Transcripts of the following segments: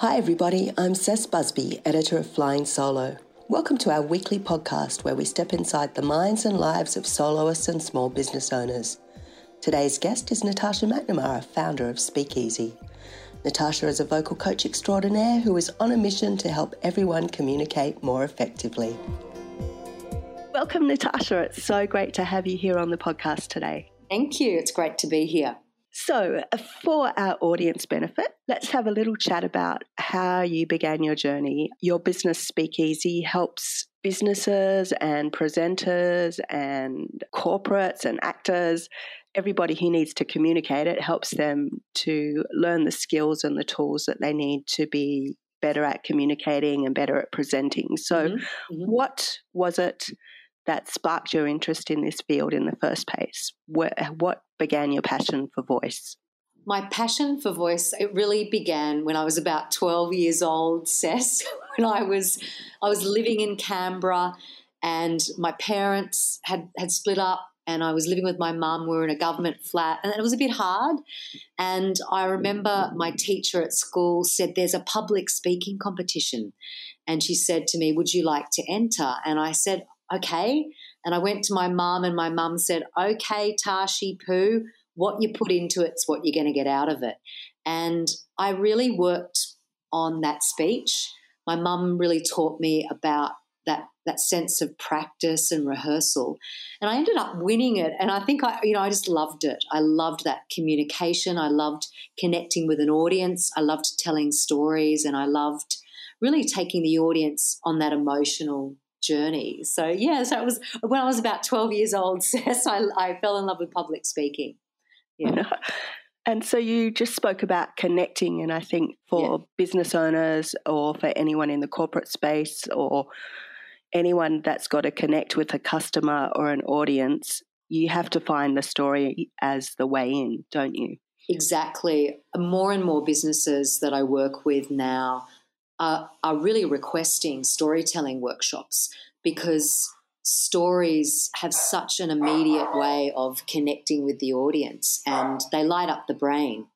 Hi, everybody. I'm Cess Busby, editor of Flying Solo. Welcome to our weekly podcast where we step inside the minds and lives of soloists and small business owners. Today's guest is Natasha McNamara, founder of Speakeasy. Natasha is a vocal coach extraordinaire who is on a mission to help everyone communicate more effectively. Welcome, Natasha. It's so great to have you here on the podcast today. Thank you. It's great to be here. So, uh, for our audience benefit, let's have a little chat about how you began your journey. Your business Speakeasy helps businesses and presenters and corporates and actors, everybody who needs to communicate, it helps them to learn the skills and the tools that they need to be better at communicating and better at presenting. So, mm-hmm. Mm-hmm. what was it that sparked your interest in this field in the first place? What, what began your passion for voice? My passion for voice it really began when I was about 12 years old, Cess, when I was I was living in Canberra and my parents had had split up and I was living with my mum. We were in a government flat, and it was a bit hard. And I remember my teacher at school said, There's a public speaking competition. And she said to me, Would you like to enter? And I said, okay. And I went to my mum, and my mum said, okay, Tashi Poo, what you put into it's what you're going to get out of it. And I really worked on that speech. My mum really taught me about that that sense of practice and rehearsal and i ended up winning it and i think i you know i just loved it i loved that communication i loved connecting with an audience i loved telling stories and i loved really taking the audience on that emotional journey. So yeah, so it was when I was about twelve years old. Cess, I, I fell in love with public speaking. Yeah. And so you just spoke about connecting, and I think for yeah. business owners or for anyone in the corporate space or anyone that's got to connect with a customer or an audience, you have to find the story as the way in, don't you? Exactly. More and more businesses that I work with now are, are really requesting storytelling workshops because stories have such an immediate way of connecting with the audience and they light up the brain.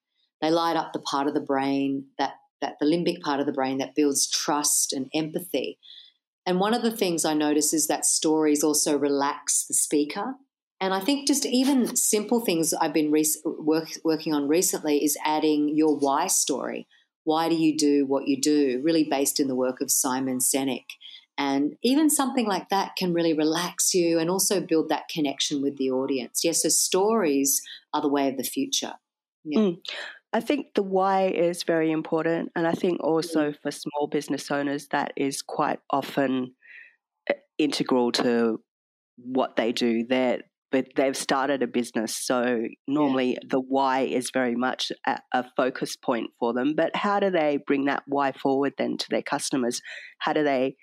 They light up the part of the brain that, that the limbic part of the brain that builds trust and empathy. And one of the things I notice is that stories also relax the speaker. And I think just even simple things I've been re- work, working on recently is adding your why story. Why do you do what you do? Really based in the work of Simon Sinek. And even something like that can really relax you and also build that connection with the audience. Yes, so stories are the way of the future. Yeah. Mm. I think the why is very important. And I think also mm. for small business owners, that is quite often uh, integral to what they do. They're, but they've started a business. So normally yeah. the why is very much a, a, focus point for them. But how do they bring that why forward then to their customers? How do they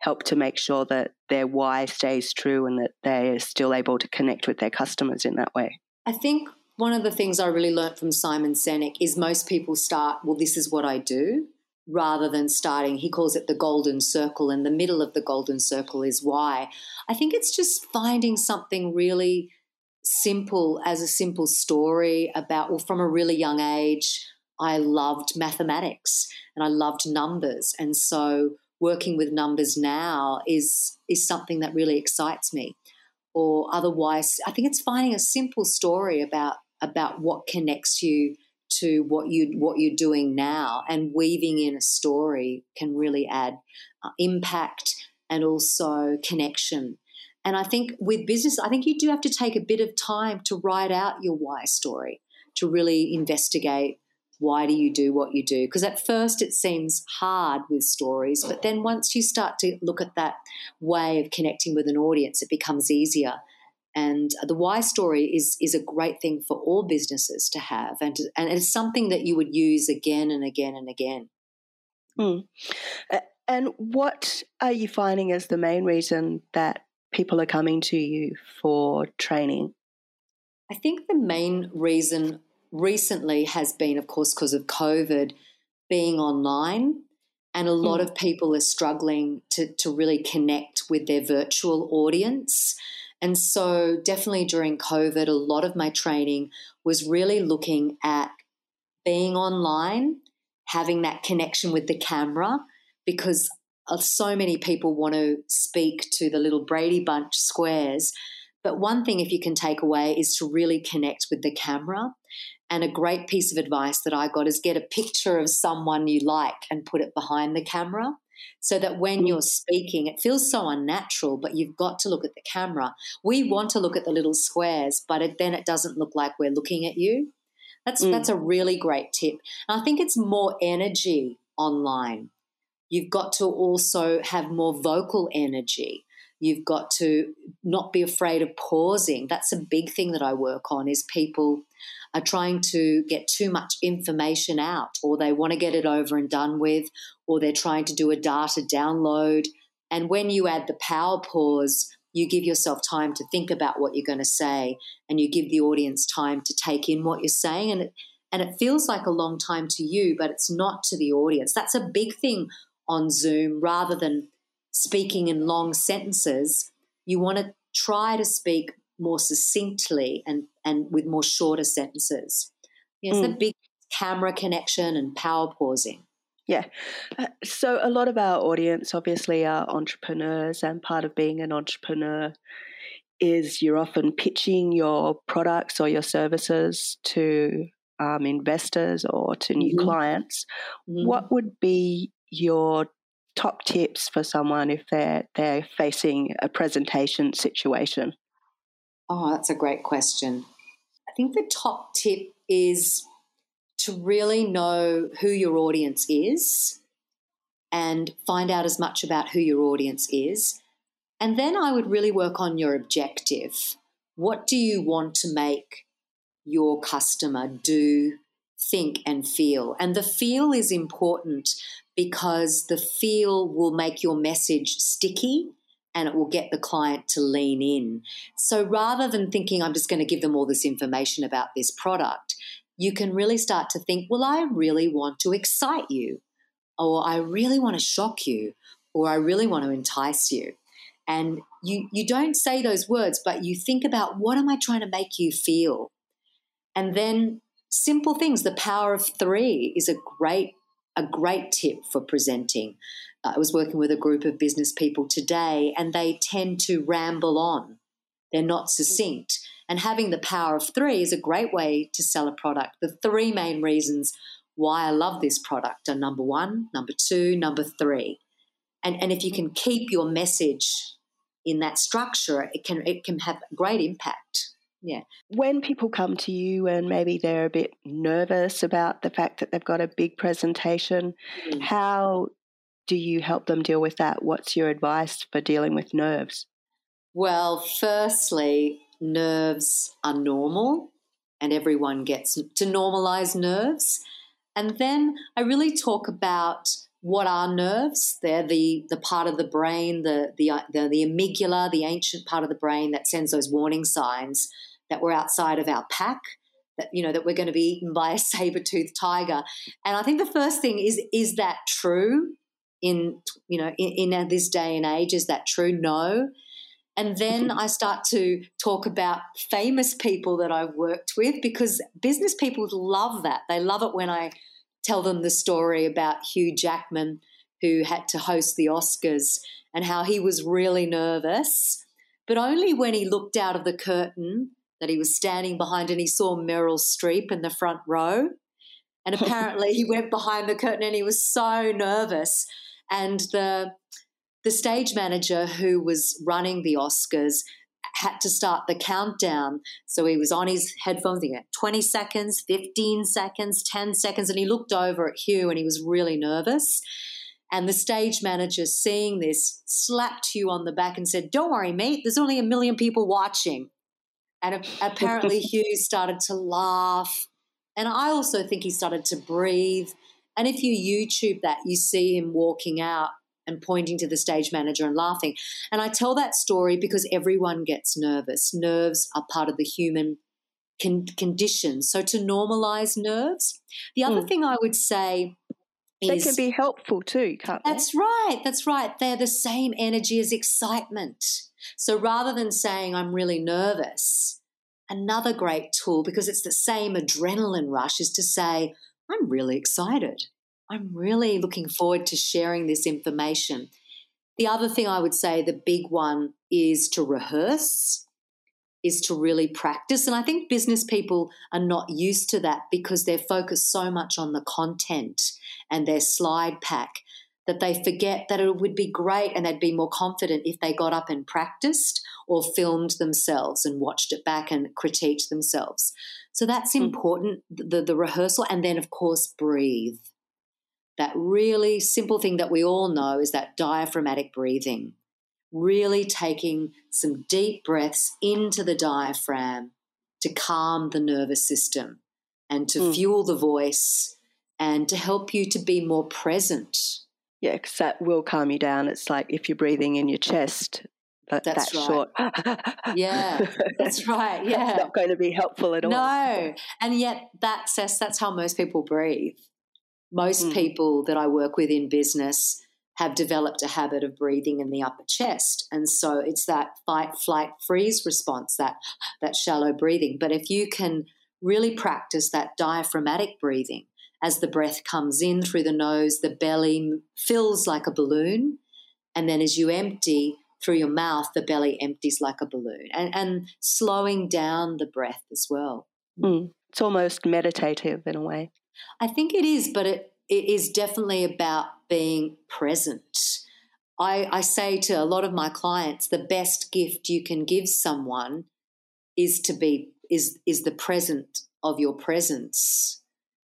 help to make sure that their why stays true and that they're still able to connect with their customers in that way? I think one of the things I really learned from Simon Sinek is most people start, well, this is what I do rather than starting, he calls it the golden circle, and the middle of the golden circle is why. I think it's just finding something really simple as a simple story about, well, from a really young age, I loved mathematics and I loved numbers. And so working with numbers now is, is something that really excites me. Or otherwise, I think it's finding a simple story about, about what connects you to what you what you're doing now and weaving in a story can really add uh, impact and also connection. And i think with business i think you do have to take a bit of time to write out your why story to really investigate why do you do what you do. Because at first it seems hard with stories but then once you start to look at that way of connecting with an audience it becomes easier And the why story is is a great thing for all businesses to have, and to, and it's something that you would use again and again and again. Mm. And what are you finding as the main reason that people are coming to you for training? I think the main reason recently has been, of course, because of COVID being online. And a lot mm. of people are struggling to, to really connect with their virtual audience. And so, definitely during COVID, a lot of my training was really looking at being online, having that connection with the camera, because uh, so many people want to speak to the little Brady Bunch squares. But one thing, if you can take away, is to really connect with the camera. And a great piece of advice that I got is get a picture of someone you like and put it behind the camera so that when you're speaking, it feels so unnatural, but you've got to look at the camera. We want to look at the little squares, but it, then it doesn't look like we're looking at you. That's mm. that's a really great tip. And I think it's more energy online. You've got to also have more vocal energy. You've got to not be afraid of pausing. That's a big thing that I work on is people are trying to get too much information out or they want to get it over and done with or they're trying to do a data download. And when you add the power pause, you give yourself time to think about what you're going to say and you give the audience time to take in what you're saying and it, and it feels like a long time to you but it's not to the audience that's a big thing on zoom rather than speaking in long sentences you want to try to speak more succinctly and, and with more shorter sentences. Yes, mm. the big camera connection and power pausing. Yeah. Uh, so, a lot of our audience obviously are entrepreneurs, and part of being an entrepreneur is you're often pitching your products or your services to um, investors or to new mm-hmm. clients. Mm-hmm. What would be your top tips for someone if they're they're facing a presentation situation? Oh, that's a great question. I think the top tip is to really know who your audience is and find out as much about who your audience is. And then I would really work on your objective. What do you want to make your customer do, think, and feel? And the feel is important because the feel will make your message sticky and it will get the client to lean in. So rather than thinking, I'm just going to give them all this information about this product, you can really start to think, well, I really want to excite you, or I really want to shock you, or I really want to entice you. And you, you don't say those words, but you think about what am I trying to make you feel? And then simple things, the power of three is a great, a great tip for presenting. Uh, I was working with a group of business people today, and they tend to ramble on. They're not succinct. And having the power of three is a great way to sell a product. The three main reasons why I love this product are number one, number two, number three. And, and if you can keep your message in that structure, it can it can have great impact. Yeah. When people come to you and maybe they're a bit nervous about the fact that they've got a big presentation, mm. how do you help them deal with that? What's your advice for dealing with nerves? Well, firstly, nerves are normal and everyone gets to normalize nerves. And then I really talk about what are nerves. They're the, the part of the brain, the, the, the, the amygdala, the ancient part of the brain that sends those warning signs that we're outside of our pack that you know that we're going to be eaten by a saber-toothed tiger. And i think the first thing is is that true in you know in, in this day and age? Is that true? No. And then mm-hmm. I start to talk about famous people that I've worked with because business people love that. They love it when I tell them the story about Hugh Jackman, who had to host the Oscars, and how he was really nervous, but only when he looked out of the curtain that he was standing behind and he saw Meryl Streep in the front row. And apparently he went behind the curtain and he was so nervous and the the stage manager who was running the Oscars had to start the countdown. So he was on his headphones, thinking 20 seconds, 15 seconds, 10 seconds, and he looked over at Hugh and he was really nervous. And the stage manager, seeing this, slapped Hugh on the back and said, Don't worry, mate, there's only a million people watching. And apparently, Hugh started to laugh. And I also think he started to breathe. And if you YouTube that, you see him walking out and pointing to the stage manager and laughing. And I tell that story because everyone gets nervous. Nerves are part of the human con- condition. So to normalize nerves, the other mm. thing I would say they can be helpful too, can't they? That's right. That's right. They're the same energy as excitement. So rather than saying, I'm really nervous, another great tool, because it's the same adrenaline rush, is to say, I'm really excited. I'm really looking forward to sharing this information. The other thing I would say, the big one, is to rehearse, is to really practice. And I think business people are not used to that because they're focused so much on the content and their slide pack that they forget that it would be great and they'd be more confident if they got up and practiced or filmed themselves and watched it back and critiqued themselves. So that's hmm. important, the, the rehearsal. And then, of course, breathe. That really simple thing that we all know is that diaphragmatic breathing. Really taking some deep breaths into the diaphragm to calm the nervous system and to mm. fuel the voice and to help you to be more present. Yeah, because that will calm you down. It's like if you're breathing in your chest, that, that's that right. short. yeah, that's right. Yeah. not going to be helpful at all. No. And yet that's that's how most people breathe. Most mm. people that I work with in business have developed a habit of breathing in the upper chest. And so it's that fight, flight, freeze response, that that shallow breathing. But if you can really practice that diaphragmatic breathing, as the breath comes in through the nose, the belly fills like a balloon. And then as you empty through your mouth, the belly empties like a balloon. And, and slowing down the breath as well. Mm. It's almost meditative in a way. I think it is, but it, it is definitely about being present. I, I say to a lot of my clients, the best gift you can give someone is to be is is the present of your presence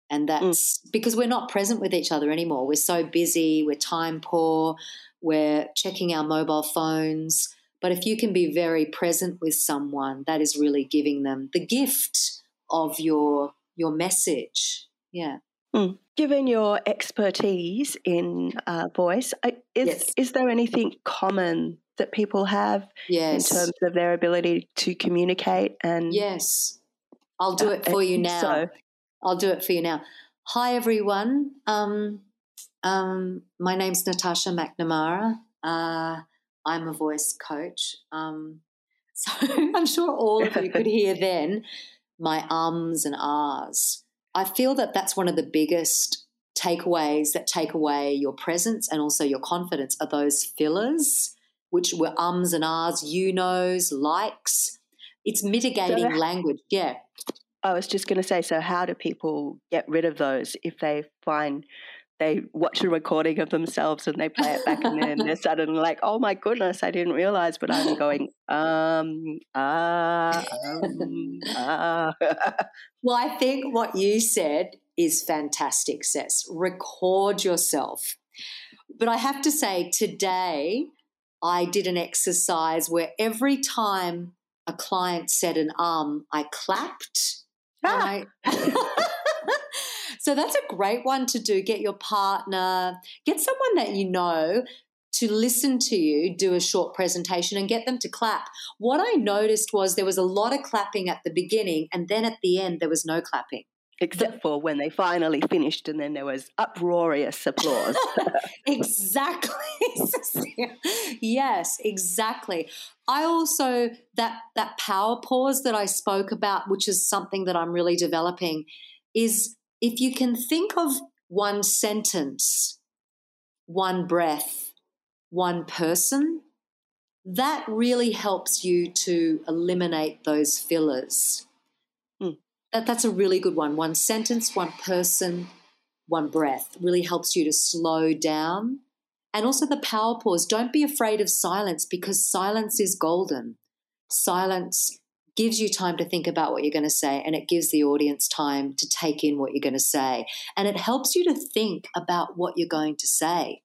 and mm. that's mm. because we're not present with each other anymore. We're so busy, we're time poor, we're checking our mobile phones. But if you can be very present with someone, that is really giving them the gift of your your message. Yeah. Mm. Given your expertise in uh, voice, is yes. is there anything common that people have yes. in terms of their ability to communicate? And yes, I'll do it for you now. So. I'll do it for you now. Hi, everyone. Um, um, my name's Natasha McNamara. Uh, I'm a voice coach. Um, so I'm sure all of you could hear then my ums and ahs. I feel that that's one of the biggest takeaways that take away your presence and also your confidence are those fillers, which were ums and ahs, you knows, likes. It's mitigating so, language. Yeah. I was just going to say, so how do people get rid of those if they find they watch a recording of themselves and they play it back and then they're suddenly like, oh my goodness, I didn't realize, but I'm going, um, ah, um, ah. well, I think what you said is fantastic, Cess. Record yourself. But I have to say, today I did an exercise where every time a client said an um, I clapped Right. so that's a great one to do. Get your partner, get someone that you know to listen to you do a short presentation and get them to clap. What I noticed was there was a lot of clapping at the beginning, and then at the end, there was no clapping. Except for when they finally finished, and then there was uproarious applause. exactly. yes, exactly. I also that that power pause that I spoke about, which is something that I'm really developing, is if you can think of one sentence, one breath, one person, that really helps you to eliminate those fillers. Mm. That, that's a really good one. One sentence, one person, one breath really helps you to slow down and also the power pause. Don't be afraid of silence because silence is golden. Silence gives you time to think about what you're going to say and it gives the audience time to take in what you're going to say. And it helps you to think about what you're going to say.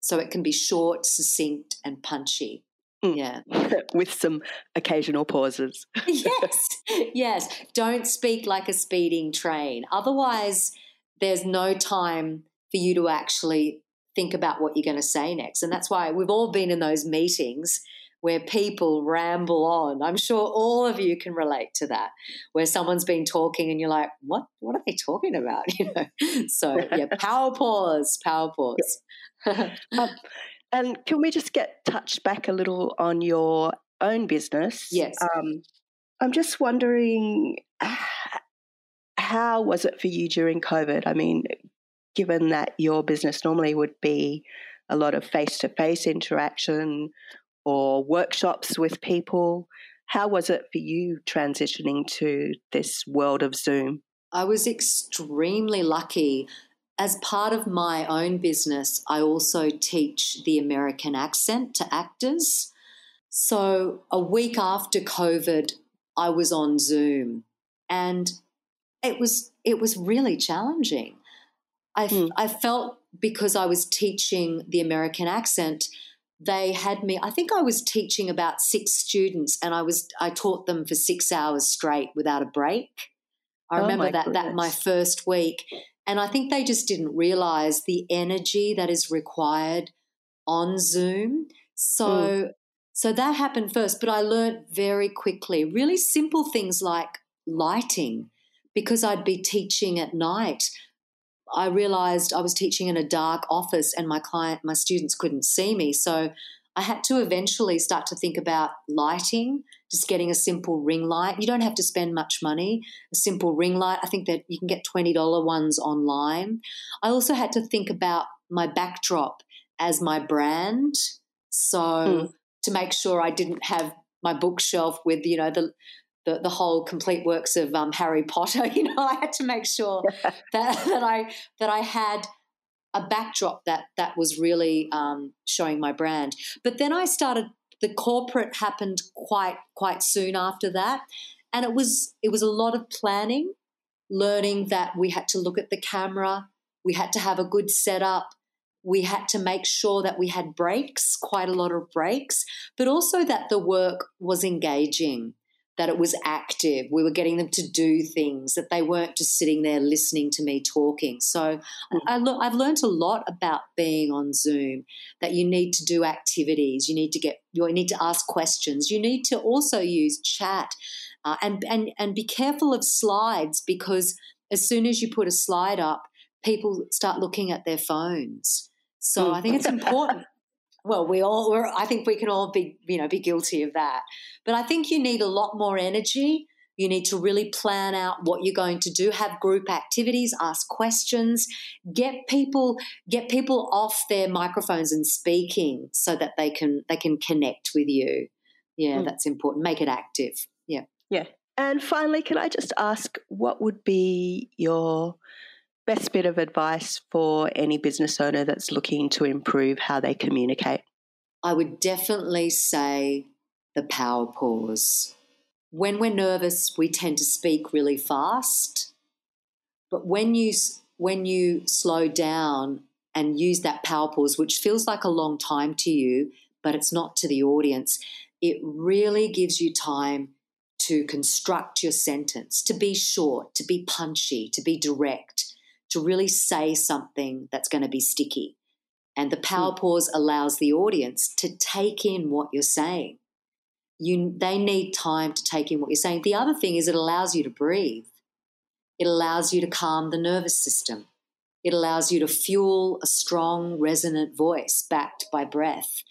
So it can be short, succinct, and punchy. Mm. Yeah. With some occasional pauses. yes. Yes. Don't speak like a speeding train. Otherwise, there's no time for you to actually think about what you're going to say next. And that's why we've all been in those meetings where people ramble on. I'm sure all of you can relate to that, where someone's been talking and you're like, what, what are they talking about? You know? So yeah, power pause, power pause. um, and can we just get touched back a little on your own business? Yes. Um, I'm just wondering, how was it for you during COVID? I mean, given that your business normally would be a lot of face to face interaction or workshops with people, how was it for you transitioning to this world of Zoom? I was extremely lucky. As part of my own business, I also teach the American accent to actors. So a week after COVID, I was on Zoom and it was it was really challenging. I, mm. I felt because I was teaching the American accent, they had me i think i was teaching about six students and i was i taught them for six hours straight without a break i oh remember that goodness. that my first week and I think they just didn't realize the energy that is required on Zoom. So mm. so that happened first, but I learned very quickly really simple things like lighting because I'd be teaching at night. I realized I was teaching in a dark office and my client my students couldn't see me. So I had to eventually start to think about lighting, just getting a simple ring light. You don't have to spend much money. A simple ring light, I think that you can get $20 ones online. I also had to think about my backdrop as my brand. So mm. to make sure I didn't have my bookshelf with, you know, the the, the whole complete works of um, Harry Potter, you know, I had to make sure that, that I that I had a backdrop that that was really um, showing my brand. But then I started. The corporate happened quite quite soon after that, and it was it was a lot of planning, learning that we had to look at the camera, we had to have a good setup, we had to make sure that we had breaks, quite a lot of breaks, but also that the work was engaging that it was active. We were getting them to do things, that they weren't just sitting there listening to me talking. So mm. I, I've learned a lot about being on Zoom, that you need to do activities, you need to get, you need to ask questions, you need to also use chat. Uh, and, and, and be careful of slides because as soon as you put a slide up, people start looking at their phones. So mm. I think it's important well, we all, we're, I think we can all be, you know, be guilty of that. But I think you need a lot more energy. You need to really plan out what you're going to do, have group activities, ask questions, get people, get people off their microphones and speaking so that they can, they can connect with you. Yeah, mm. that's important. Make it active. Yeah. Yeah. And finally, can I just ask what would be your best bit of advice for any business owner that's looking to improve how they communicate? I would definitely say the power pause. When we're nervous, we tend to speak really fast. But when you when you slow down and use that power pause, which feels like a long time to you, but it's not to the audience, it really gives you time to construct your sentence, to be short, to be punchy, to be direct, to really say something that's going to be sticky. And the power hmm. pause allows the audience to take in what you're saying. You, they need time to take in what you're saying. The other thing is it allows you to breathe. It allows you to calm the nervous system. It allows you to fuel a strong, resonant voice backed by breath.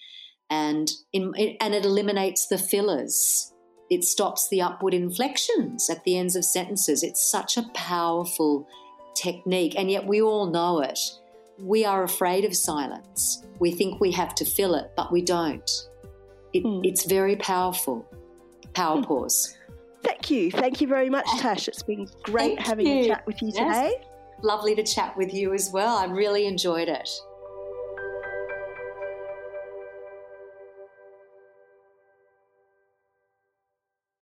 And, in, and it eliminates the fillers. It stops the upward inflections at the ends of sentences. It's such a powerful technique, and yet we all know it. We are afraid of silence. We think we have to fill it, but we don't. It, mm. It's very powerful. Power mm. pause. Thank you. Thank you very much, Tash. It's been great Thank having you. a chat with you today. Yes. Lovely to chat with you as well. I really enjoyed it.